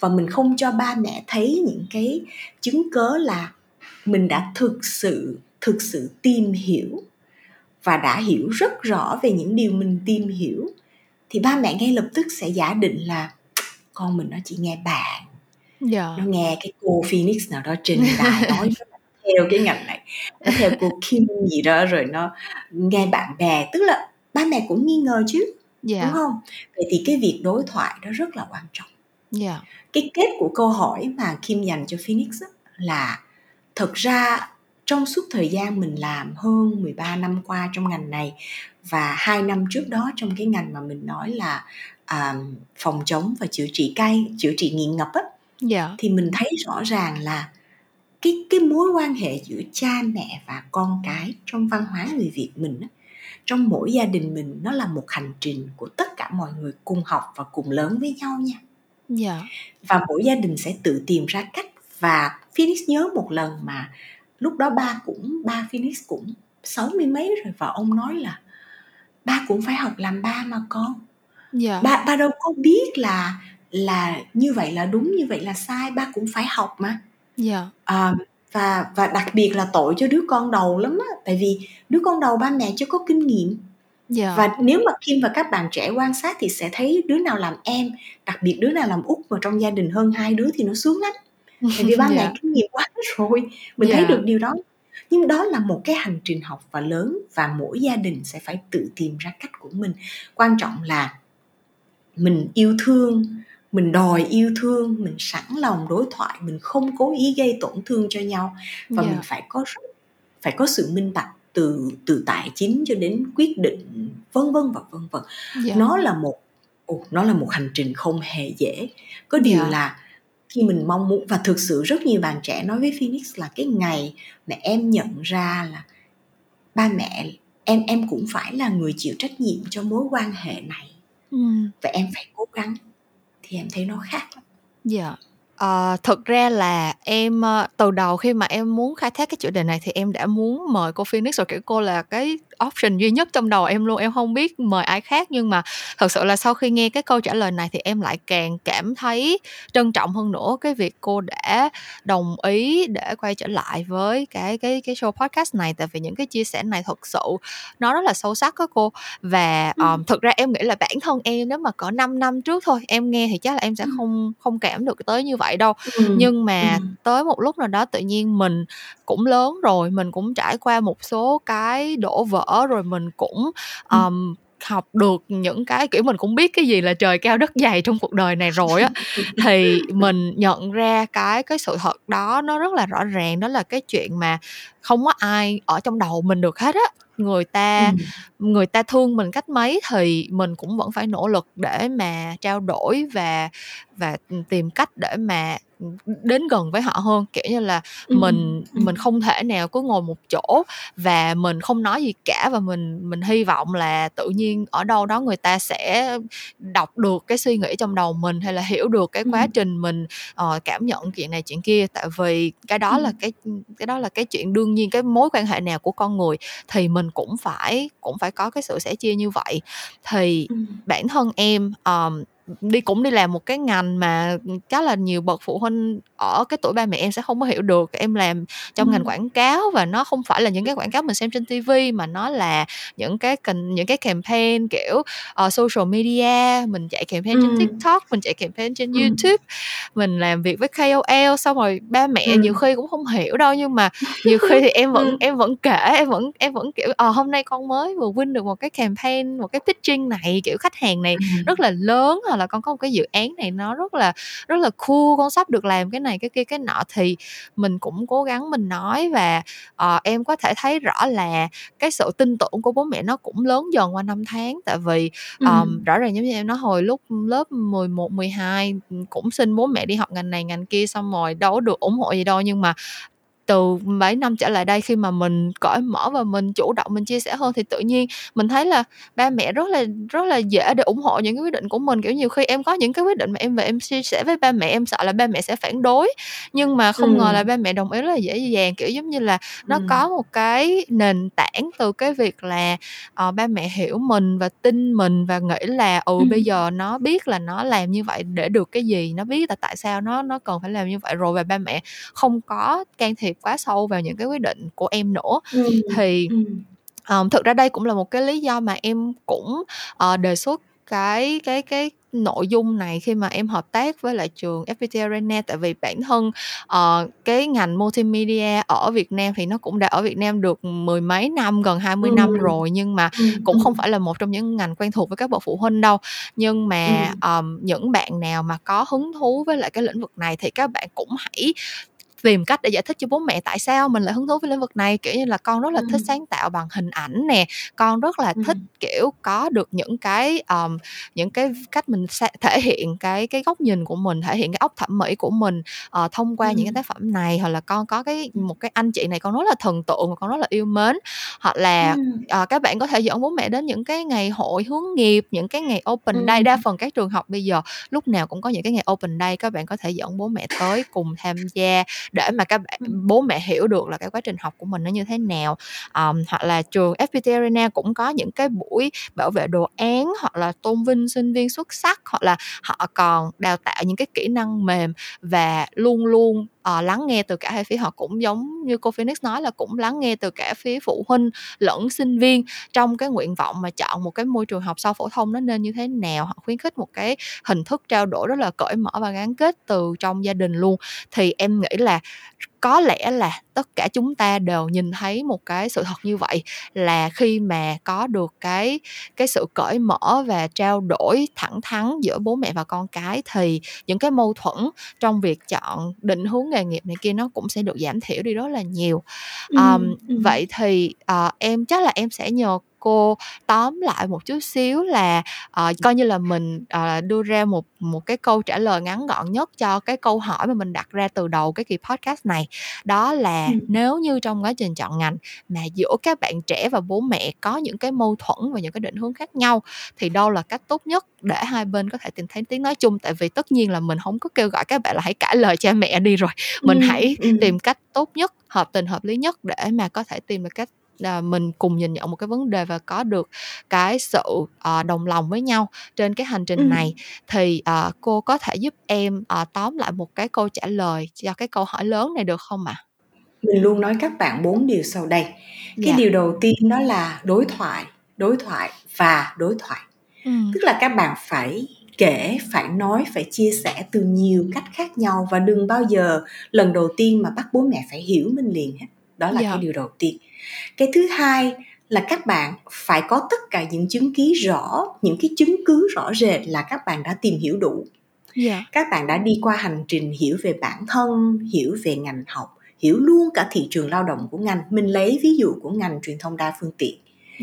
và mình không cho ba mẹ thấy những cái chứng cớ là mình đã thực sự thực sự tìm hiểu và đã hiểu rất rõ về những điều mình tìm hiểu thì ba mẹ ngay lập tức sẽ giả định là con mình nó chỉ nghe bạn. Dạ. Nó nghe cái cô Phoenix nào đó trình đài nói rất là theo cái ngành này nó theo cô Kim gì đó rồi nó nghe bạn bè tức là ba mẹ cũng nghi ngờ chứ đúng dạ không? Vậy thì cái việc đối thoại đó rất là quan trọng. Dạ. Cái kết của câu hỏi mà Kim dành cho Phoenix là thực ra trong suốt thời gian mình làm hơn 13 năm qua trong ngành này và hai năm trước đó trong cái ngành mà mình nói là à, phòng chống và chữa trị cai chữa trị nghiện ngập á, dạ. thì mình thấy rõ ràng là cái cái mối quan hệ giữa cha mẹ và con cái trong văn hóa người Việt mình á, trong mỗi gia đình mình nó là một hành trình của tất cả mọi người cùng học và cùng lớn với nhau nha. Dạ. Và mỗi gia đình sẽ tự tìm ra cách và Phoenix nhớ một lần mà lúc đó ba cũng ba Phoenix cũng sáu mươi mấy rồi và ông nói là ba cũng phải học làm ba mà con. Dạ. Ba ba đâu có biết là là như vậy là đúng như vậy là sai ba cũng phải học mà dạ. À, và và đặc biệt là tội cho đứa con đầu lắm á. Tại vì đứa con đầu ba mẹ chưa có kinh nghiệm. Dạ. Và nếu mà Kim và các bạn trẻ quan sát thì sẽ thấy đứa nào làm em đặc biệt đứa nào làm út mà trong gia đình hơn hai đứa thì nó sướng lắm. Tại vì ba Dạ. mẹ kinh nghiệm quá rồi mình thấy Dạ. được điều đó. Nhưng đó là một cái hành trình học và lớn và mỗi gia đình sẽ phải tự tìm ra cách của mình. Quan trọng là mình yêu thương mình đòi yêu thương mình sẵn lòng đối thoại mình không cố ý gây tổn thương cho nhau và Dạ. mình phải có phải có sự minh bạch từ từ tài chính cho đến quyết định vân vân và vân vân dạ nó là một ồ, nó là một hành trình không hề dễ có điều Dạ. là khi mình mong muốn và thực sự rất nhiều bạn trẻ nói với Phoenix là cái ngày mà em nhận ra là ba mẹ em em cũng phải là người chịu trách nhiệm cho mối quan hệ này ừ. và em phải cố gắng thì em thấy nó khác Dạ. Ờ, thực ra là em ờ, từ đầu khi mà em muốn khai thác cái chủ đề này thì em đã muốn mời cô Phoenix rồi. Kiểu cô là cái option duy nhất trong đầu em luôn. Em không biết mời ai khác nhưng mà thật sự là sau khi nghe cái câu trả lời này thì em lại càng cảm thấy trân trọng hơn nữa cái việc cô đã đồng ý để quay trở lại với cái cái cái show podcast này. Tại vì những cái chia sẻ này thật sự nó rất là sâu sắc đó cô. Và Ừ. um, thực ra em nghĩ là bản thân em nếu mà có 5 năm trước thôi em nghe thì chắc là em sẽ Ừ. không không cảm được tới như vậy đâu ừ. nhưng mà ừ. tới một lúc nào đó tự nhiên mình cũng lớn rồi mình cũng trải qua một số cái đổ vỡ rồi mình cũng um, học được những cái kiểu mình cũng biết cái gì là trời cao đất dày trong cuộc đời này rồi á thì mình nhận ra cái cái sự thật đó nó rất là rõ ràng đó là cái chuyện mà không có ai ở trong đầu mình được hết á người ta ừ. người ta thương mình cách mấy thì mình cũng vẫn phải nỗ lực để mà trao đổi và và tìm cách để mà đến gần với họ hơn. Kiểu như là mình mình không thể nào cứ ngồi một chỗ và mình không nói gì cả và mình mình hy vọng là tự nhiên ở đâu đó người ta sẽ đọc được cái suy nghĩ trong đầu mình hay là hiểu được cái quá trình mình uh, cảm nhận chuyện này chuyện kia. Tại vì cái đó là cái cái đó là cái chuyện đương nhiên cái mối quan hệ nào của con người thì mình cũng phải cũng phải có cái sự sẻ chia như vậy. Thì bản thân em um, đi cũng đi làm một cái ngành mà chắc là nhiều bậc phụ huynh ở cái tuổi ba mẹ em sẽ không có hiểu được em làm trong ừ. ngành quảng cáo và nó không phải là những cái quảng cáo mình xem trên TV mà nó là những cái những cái campaign kiểu uh, social media mình chạy campaign ừ. trên TikTok mình chạy campaign trên ừ. YouTube mình làm việc với KOL xong rồi ba mẹ ừ. nhiều khi cũng không hiểu đâu nhưng mà nhiều khi thì em vẫn em vẫn kể em vẫn em vẫn kiểu ờ hôm nay con mới vừa win được một cái campaign một cái pitching này kiểu khách hàng này ừ. rất là lớn là con có một cái dự án này nó rất là rất là cool con sắp được làm cái này cái kia cái nọ thì mình cũng cố gắng mình nói và uh, em có thể thấy rõ là cái sự tin tưởng của bố mẹ nó cũng lớn dần qua năm tháng tại vì um, ừ. rõ ràng giống như em nói hồi lúc lớp 11, 12 cũng xin bố mẹ đi học ngành này ngành kia xong rồi đâu được ủng hộ gì đâu nhưng mà từ mấy năm trở lại đây khi mà mình cởi mở và mình chủ động mình chia sẻ hơn thì tự nhiên mình thấy là ba mẹ rất là rất là dễ để ủng hộ những cái quyết định của mình kiểu nhiều khi em có những cái quyết định mà em về em chia sẻ với ba mẹ em sợ là ba mẹ sẽ phản đối nhưng mà không ừ. ngờ là ba mẹ đồng ý rất là dễ dàng kiểu giống như là nó ừ. có một cái nền tảng từ cái việc là uh, ba mẹ hiểu mình và tin mình và nghĩ là ừ, ừ bây giờ nó biết là nó làm như vậy để được cái gì nó biết là tại sao nó nó cần phải làm như vậy rồi và ba mẹ không có can thiệp quá sâu vào những cái quyết định của em nữa ừ. thì um, thực ra đây cũng là một cái lý do mà em cũng uh, đề xuất cái cái cái nội dung này khi mà em hợp tác với lại trường FPT Arena tại vì bản thân uh, cái ngành multimedia ở Việt Nam thì nó cũng đã ở Việt Nam được mười mấy năm gần 20 ừ. năm rồi nhưng mà ừ. cũng không phải là một trong những ngành quen thuộc với các bậc phụ huynh đâu nhưng mà ừ. um, những bạn nào mà có hứng thú với lại cái lĩnh vực này thì các bạn cũng hãy tìm cách để giải thích cho bố mẹ tại sao mình lại hứng thú với lĩnh vực này. Kiểu như là con rất là thích sáng tạo bằng hình ảnh nè con rất là thích kiểu có được những cái um, những cái cách mình thể hiện cái cái góc nhìn của mình thể hiện cái óc thẩm mỹ của mình uh, thông qua những cái tác phẩm này. Hoặc là con có cái một cái anh chị này con rất là thần tượng và con rất là yêu mến. Hoặc là uh, các bạn có thể dẫn bố mẹ đến những cái ngày hội hướng nghiệp những cái ngày open day. Đa phần các trường học bây giờ lúc nào cũng có những cái ngày open day các bạn có thể dẫn bố mẹ tới cùng tham gia để mà các bạn bố mẹ hiểu được là cái quá trình học của mình nó như thế nào. Um, hoặc là trường FPT Arena cũng có những cái buổi bảo vệ đồ án hoặc là tôn vinh sinh viên xuất sắc hoặc là họ còn đào tạo những cái kỹ năng mềm và luôn luôn uh, lắng nghe từ cả hai phía họ cũng giống như cô Phoenix nói là cũng lắng nghe từ cả phía phụ huynh lẫn sinh viên. Trong cái nguyện vọng mà chọn một cái môi trường học sau phổ thông nó nên như thế nào họ khuyến khích một cái hình thức trao đổi rất là cởi mở và gắn kết từ trong gia đình luôn. Thì em nghĩ là có lẽ là tất cả chúng ta đều nhìn thấy một cái sự thật như vậy là khi mà có được cái cái sự cởi mở và trao đổi thẳng thắn giữa bố mẹ và con cái thì những cái mâu thuẫn trong việc chọn định hướng nghề nghiệp này kia nó cũng sẽ được giảm thiểu đi rất là nhiều. Um, ừ, vậy thì uh, em chắc là em sẽ nhờ cô tóm lại một chút xíu là uh, coi như là mình uh, đưa ra một một cái câu trả lời ngắn gọn nhất cho cái câu hỏi mà mình đặt ra từ đầu cái kỳ podcast này đó là ừ. nếu như trong quá trình chọn ngành mà giữa các bạn trẻ và bố mẹ có những cái mâu thuẫn và những cái định hướng khác nhau thì đâu là cách tốt nhất để hai bên có thể tìm thấy tiếng nói chung tại vì tất nhiên là mình không có kêu gọi các bạn là hãy cãi lời cha mẹ đi rồi mình ừ. hãy ừ. tìm cách tốt nhất hợp tình hợp lý nhất để mà có thể tìm được cách là mình cùng nhìn nhận một cái vấn đề và có được cái sự uh, đồng lòng với nhau trên cái hành trình này thì uh, cô có thể giúp em uh, tóm lại một cái câu trả lời cho cái câu hỏi lớn này được không ạ? À? Mình luôn nói các bạn bốn điều sau đây. Cái yeah. Dạ. điều đầu tiên đó là đối thoại, đối thoại và đối thoại. Ừ. Tức là các bạn phải kể phải nói phải chia sẻ từ nhiều cách khác nhau và đừng bao giờ lần đầu tiên mà bắt bố mẹ phải hiểu mình liền hết đó là yeah. cái dạ. điều đầu tiên cái thứ hai là các bạn phải có tất cả những chứng ký rõ những cái chứng cứ rõ rệt là các bạn đã tìm hiểu đủ yeah. các bạn đã đi qua hành trình hiểu về bản thân hiểu về ngành học hiểu luôn cả thị trường lao động của ngành mình lấy ví dụ của ngành truyền thông đa phương tiện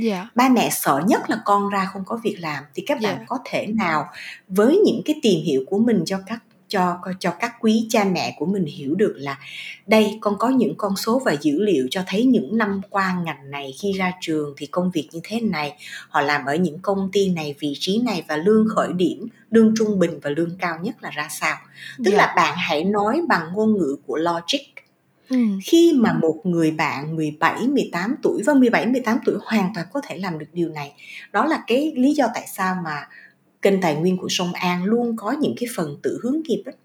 yeah. ba mẹ sợ nhất là con ra không có việc làm thì các bạn Yeah. có thể nào với những cái tìm hiểu của mình cho các cho cho các quý cha mẹ của mình hiểu được là đây con có những con số và dữ liệu cho thấy những năm qua ngành này khi ra trường thì công việc như thế này họ làm ở những công ty này vị trí này và lương khởi điểm lương trung bình và lương cao nhất là ra sao tức Yeah. là bạn hãy nói bằng ngôn ngữ của logic ừ. khi mà một người bạn 17, 18 tuổi và 17, 18 tuổi hoàn toàn có thể làm được điều này. Đó là cái lý do tại sao mà kênh tài nguyên của sông An luôn có những cái phần tự hướng nghiệp ấy.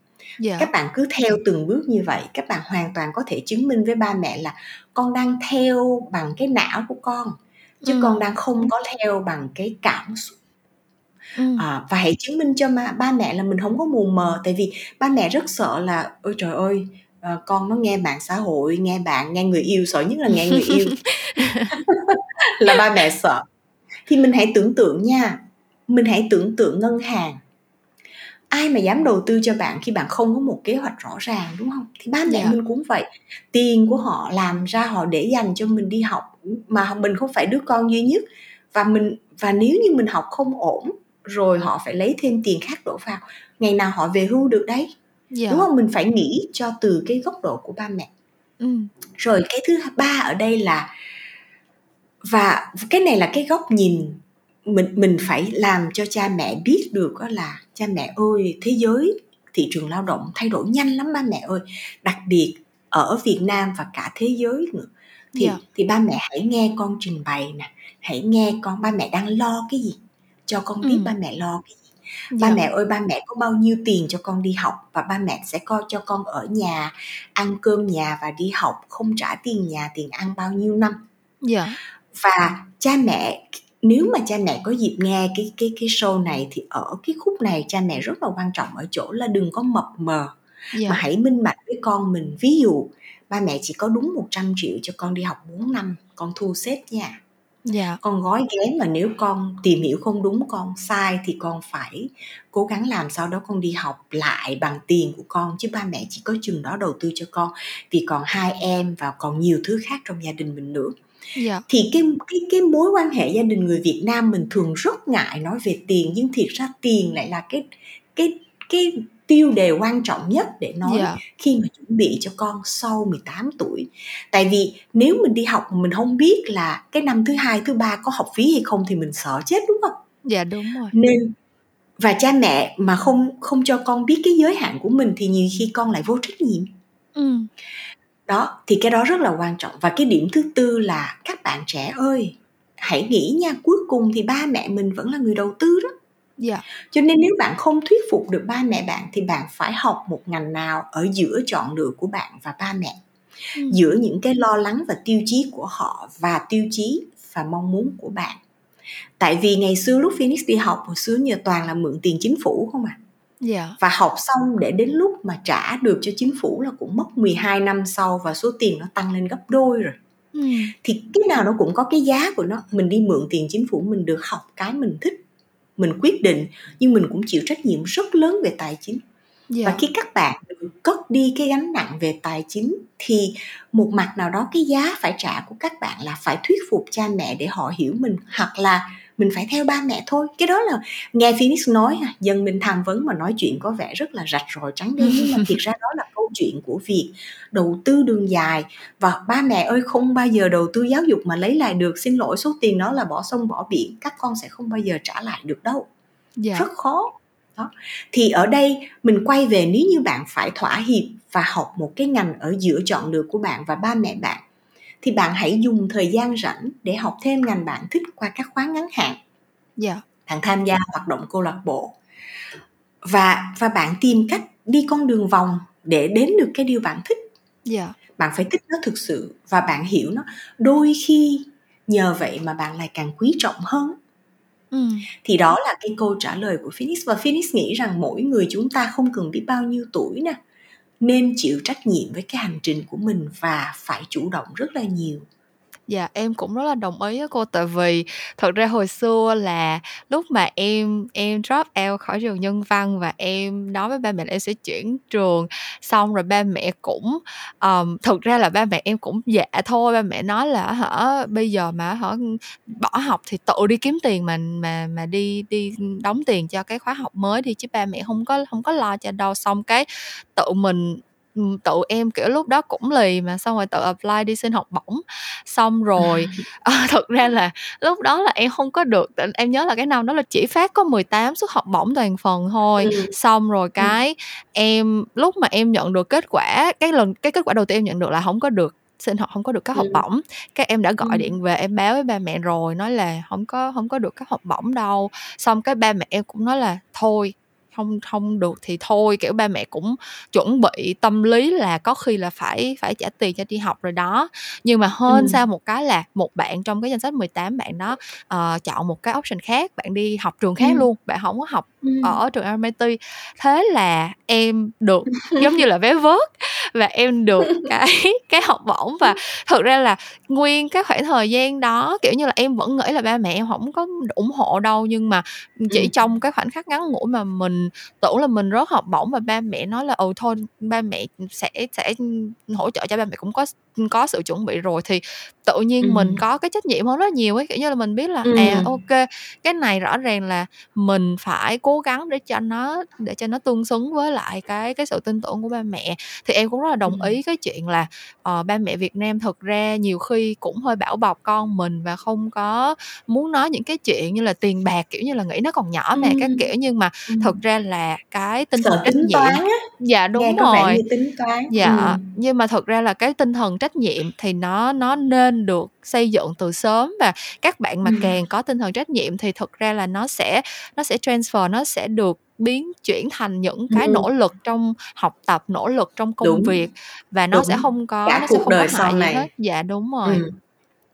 Yeah. Các bạn cứ theo từng bước như vậy, các bạn hoàn toàn có thể chứng minh với ba mẹ là con đang theo bằng cái não của con chứ Ừ. con đang không có theo bằng cái cảm xúc ừ. à, và hãy chứng minh cho ma, ba mẹ là mình không có mù mờ tại vì ba mẹ rất sợ là ôi trời ơi ờ, con nó nghe mạng xã hội nghe bạn nghe người yêu sợ nhất là nghe người yêu là ba mẹ sợ thì mình hãy tưởng tượng nha mình hãy tưởng tượng ngân hàng. Ai mà dám đầu tư cho bạn khi bạn không có một kế hoạch rõ ràng đúng không? Thì ba mẹ Dạ. mình cũng vậy. Tiền của họ làm ra họ để dành cho mình đi học mà mình không phải đứa con duy nhất. Và mình và nếu như mình học không ổn rồi họ phải lấy thêm tiền khác đổ vào ngày nào họ về hưu được đấy. Dạ. đúng không? Mình phải nghĩ cho từ cái góc độ của ba mẹ. Ừ. rồi cái thứ ba ở đây là và cái này là cái góc nhìn mình mình phải làm cho cha mẹ biết được đó là cha mẹ ơi thế giới thị trường lao động thay đổi nhanh lắm ba mẹ ơi đặc biệt ở Việt Nam và cả thế giới nữa thì Dạ. thì ba mẹ hãy nghe con trình bày nè hãy nghe con ba mẹ đang lo cái gì cho con biết Ừ. ba mẹ lo cái gì ba Dạ. mẹ ơi ba mẹ có bao nhiêu tiền cho con đi học và ba mẹ sẽ coi cho con ở nhà ăn cơm nhà và đi học không trả tiền nhà tiền ăn bao nhiêu năm Dạ. và cha mẹ nếu mà cha mẹ có dịp nghe cái cái cái show này thì ở cái khúc này cha mẹ rất là quan trọng ở chỗ là đừng có mập mờ. Dạ. mà hãy minh bạch với con mình. Ví dụ ba mẹ chỉ có đúng 100 triệu cho con đi học 4 năm con thu xếp nha. Dạ. con gói ghém mà nếu con tìm hiểu không đúng con sai thì con phải cố gắng làm sao đó con đi học lại bằng tiền của con chứ ba mẹ chỉ có chừng đó đầu tư cho con. Vì còn hai em và còn nhiều thứ khác trong gia đình mình nữa Dạ. thì cái cái cái mối quan hệ gia đình người Việt Nam mình thường rất ngại nói về tiền nhưng thiệt ra tiền lại là cái cái cái tiêu đề quan trọng nhất để nói Dạ. khi mà chuẩn bị cho con sau 18 tuổi. Tại vì nếu mình đi học mà mình không biết là cái năm thứ hai, thứ ba có học phí hay không thì mình sợ chết đúng không? Dạ đúng rồi. Nên và cha mẹ mà không không cho con biết cái giới hạn của mình thì nhiều khi con lại vô trách nhiệm Ừ. đó thì cái đó rất là quan trọng. Và cái điểm thứ tư là các bạn trẻ ơi hãy nghĩ nha cuối cùng thì ba mẹ mình vẫn là người đầu tư đó. Dạ. cho nên nếu bạn không thuyết phục được ba mẹ bạn thì bạn phải học một ngành nào ở giữa chọn lựa của bạn và ba mẹ. Ừ. giữa những cái lo lắng và tiêu chí của họ và tiêu chí và mong muốn của bạn. Tại vì ngày xưa lúc Phoenix đi học hồi xưa nhờ toàn là mượn tiền chính phủ không à Dạ. và học xong để đến lúc mà trả được cho chính phủ là cũng mất 12 năm sau và số tiền nó tăng lên gấp đôi rồi Ừ. thì cái nào nó cũng có cái giá của nó mình đi mượn tiền chính phủ mình được học cái mình thích mình quyết định nhưng mình cũng chịu trách nhiệm rất lớn về tài chính Dạ. và khi các bạn cất đi cái gánh nặng về tài chính thì một mặt nào đó cái giá phải trả của các bạn là phải thuyết phục cha mẹ để họ hiểu mình hoặc là mình phải theo ba mẹ thôi. Cái đó là nghe Phoenix nói ha, dân mình tham vấn mà nói chuyện có vẻ rất là rạch ròi trắng đen. Nhưng mà thiệt ra đó là câu chuyện của việc đầu tư đường dài. Và ba mẹ ơi không bao giờ đầu tư giáo dục mà lấy lại được. Xin lỗi số tiền đó là bỏ sông bỏ biển. Các con sẽ không bao giờ trả lại được đâu. Dạ. rất khó. Đó. Thì ở đây mình quay về nếu như bạn phải thỏa hiệp và học một cái ngành ở giữa chọn lựa của bạn và ba mẹ bạn thì bạn hãy dùng thời gian rảnh để học thêm ngành bạn thích qua các khóa ngắn hạn. Dạ. bạn tham gia hoạt động câu lạc bộ. Và và bạn tìm cách đi con đường vòng để đến được cái điều bạn thích. Dạ. bạn phải thích nó thực sự và bạn hiểu nó. Đôi khi nhờ vậy mà bạn lại càng quý trọng hơn. Ừ. thì đó là cái câu trả lời của Phoenix. Và Phoenix nghĩ rằng mỗi người chúng ta không cần biết bao nhiêu tuổi nè nên chịu trách nhiệm với cái hành trình của mình và phải chủ động rất là nhiều. Dạ, em cũng rất là đồng ý với cô tại vì thật ra hồi xưa là lúc mà em em drop out khỏi trường Nhân văn và em nói với ba mẹ là em sẽ chuyển trường, xong rồi ba mẹ cũng um, thực ra là ba mẹ em cũng dạ thôi, ba mẹ nói là hả bây giờ mà hả bỏ học thì tự đi kiếm tiền mà mà mà đi đi đóng tiền cho cái khóa học mới đi chứ ba mẹ không có không có lo cho đâu. Xong cái tự mình tự em kiểu lúc đó cũng lì mà xong rồi tự apply đi xin học bổng xong rồi à, thực ra là lúc đó là em không có được em nhớ là cái năm đó là chỉ phát có 18 suất học bổng toàn phần thôi ừ. xong rồi cái ừ. em lúc mà em nhận được kết quả cái lần cái kết quả đầu tiên em nhận được là không có được xin học không có được các học bổng các em đã gọi ừ. điện về em báo với ba mẹ rồi nói là không có không có được các học bổng đâu xong cái ba mẹ em cũng nói là thôi không không được thì thôi kiểu ba mẹ cũng chuẩn bị tâm lý là có khi là phải phải trả tiền cho đi học rồi đó nhưng mà hơn ừ. sao một cái là một bạn trong cái danh sách 18 bạn đó uh, chọn một cái option khác bạn đi học trường khác ừ. luôn bạn không có học ừ. ở trường RMIT thế là em được giống như là vé vớt và em được cái cái học bổng và thực ra là nguyên cái khoảng thời gian đó kiểu như là em vẫn nghĩ là ba mẹ em không có ủng hộ đâu nhưng mà chỉ ừ. trong cái khoảnh khắc ngắn ngủi mà mình tưởng là mình rớt học bổng và ba mẹ nói là ừ thôi ba mẹ sẽ sẽ hỗ trợ cho ba mẹ cũng có có sự chuẩn bị rồi thì tự nhiên ừ. mình có cái trách nhiệm hơn rất nhiều ấy kiểu như là mình biết là ừ. à ok cái này rõ ràng là mình phải cố gắng để cho nó để cho nó tương xứng với lại cái cái sự tin tưởng của ba mẹ thì em cũng rất là đồng ý cái chuyện là uh, ba mẹ Việt Nam thực ra nhiều khi cũng hơi bảo bọc con mình và không có muốn nói những cái chuyện như là tiền bạc kiểu như là nghĩ nó còn nhỏ mà ừ. các kiểu nhưng mà ừ. thực ra là cái tinh thần trách nhiệm toán á. dạ đúng Nghe rồi tính toán dạ ừ. nhưng mà thực ra là cái tinh thần trách nhiệm thì nó nó nên được xây dựng từ sớm và các bạn mà càng có tinh thần trách nhiệm thì thực ra là nó sẽ nó sẽ transfer nó sẽ được biến chuyển thành những cái ừ. nỗ lực trong học tập nỗ lực trong công đúng. việc và nó đúng. sẽ không có Cả nó cuộc sẽ không đời có sau hại này. gì hết dạ đúng rồi ừ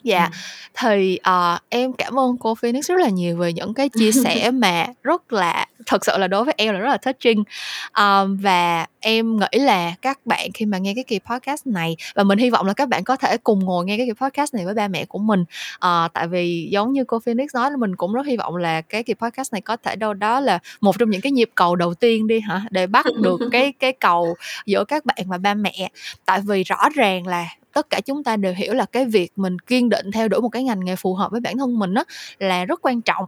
Dạ, thì, ờ, em cảm ơn cô Phoenix rất là nhiều về những cái chia sẻ mà rất là thực sự là đối với em là rất là touching. Ờm, và em nghĩ là các bạn khi mà nghe cái kỳ podcast này và mình hy vọng là các bạn có thể cùng ngồi nghe cái kỳ podcast này với ba mẹ của mình. Ờ, tại vì giống như cô Phoenix nói là mình cũng rất hy vọng là cái kỳ podcast này có thể đâu đó là một trong những cái nhịp cầu đầu tiên đi hả, để bắt được cái cái cầu giữa các bạn và ba mẹ. Tại vì rõ ràng là tất cả chúng ta đều hiểu là cái việc mình kiên định theo đuổi một cái ngành nghề phù hợp với bản thân mình á là rất quan trọng.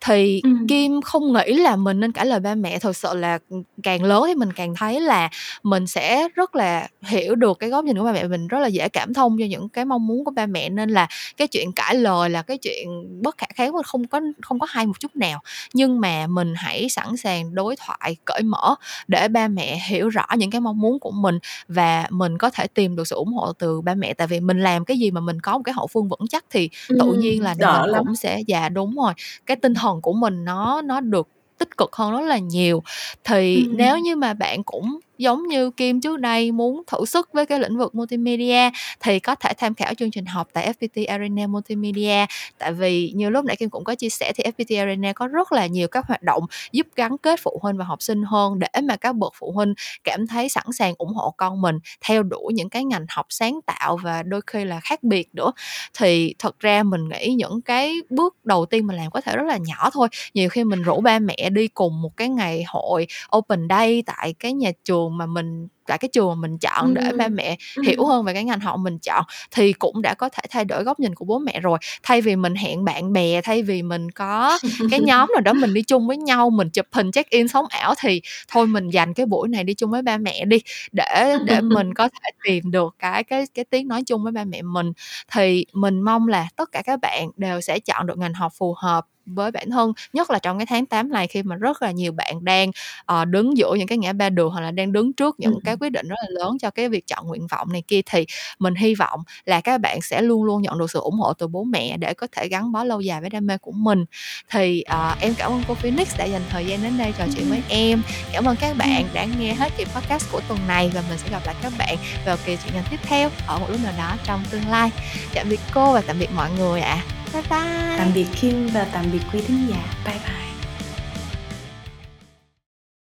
Thì ừ. kim không nghĩ là mình nên cãi lời ba mẹ thật sự là càng lớn thì mình càng thấy là mình sẽ rất là hiểu được cái góc nhìn của ba mẹ. Mình rất là dễ cảm thông cho những cái mong muốn của ba mẹ nên là cái chuyện cãi lời là cái chuyện bất khả kháng không có không có hay một chút nào. Nhưng mà mình hãy sẵn sàng đối thoại cởi mở để ba mẹ hiểu rõ những cái mong muốn của mình và mình có thể tìm được sự ủng hộ từ ba mẹ tại vì mình làm cái gì mà mình có một cái hậu phương vững chắc thì tự ừ, nhiên là mình lắm. cũng sẽ dạ đúng rồi cái tinh thần của mình nó nó được tích cực hơn rất là nhiều thì ừ. nếu như mà bạn cũng giống như Kim trước đây muốn thử sức với cái lĩnh vực multimedia thì có thể tham khảo chương trình học tại FPT Arena Multimedia. Tại vì như lúc nãy Kim cũng có chia sẻ thì FPT Arena có rất là nhiều các hoạt động giúp gắn kết phụ huynh và học sinh hơn để mà các bậc phụ huynh cảm thấy sẵn sàng ủng hộ con mình theo đuổi những cái ngành học sáng tạo và đôi khi là khác biệt nữa. Thì thật ra mình nghĩ những cái bước đầu tiên mình làm có thể rất là nhỏ thôi. Nhiều khi mình rủ ba mẹ đi cùng một cái ngày hội open day tại cái nhà trường trường mà mình tại cái trường mà mình chọn để ba mẹ hiểu hơn về cái ngành học mình chọn thì cũng đã có thể thay đổi góc nhìn của bố mẹ rồi. Thay vì mình hẹn bạn bè thay vì mình có cái nhóm nào đó mình đi chung với nhau mình chụp hình check in sống ảo thì thôi mình dành cái buổi này đi chung với ba mẹ đi để để mình có thể tìm được cái cái cái tiếng nói chung với ba mẹ mình. Thì mình mong là tất cả các bạn đều sẽ chọn được ngành học phù hợp với bản thân nhất là trong cái tháng 8 này khi mà rất là nhiều bạn đang uh, đứng giữa những cái ngã ba đường hoặc là đang đứng trước những ừ. cái quyết định rất là lớn cho cái việc chọn nguyện vọng này kia thì mình hy vọng là các bạn sẽ luôn luôn nhận được sự ủng hộ từ bố mẹ để có thể gắn bó lâu dài với đam mê của mình thì uh, em cảm ơn cô Phoenix đã dành thời gian đến đây trò chuyện với em cảm ơn các bạn đã nghe hết kỳ podcast của tuần này và mình sẽ gặp lại các bạn vào kỳ chuyện ngành tiếp theo ở một lúc nào đó trong tương lai tạm biệt cô và tạm biệt mọi người ạ à bye bye. Tạm biệt Kim và tạm biệt quý thính giả. Bye bye.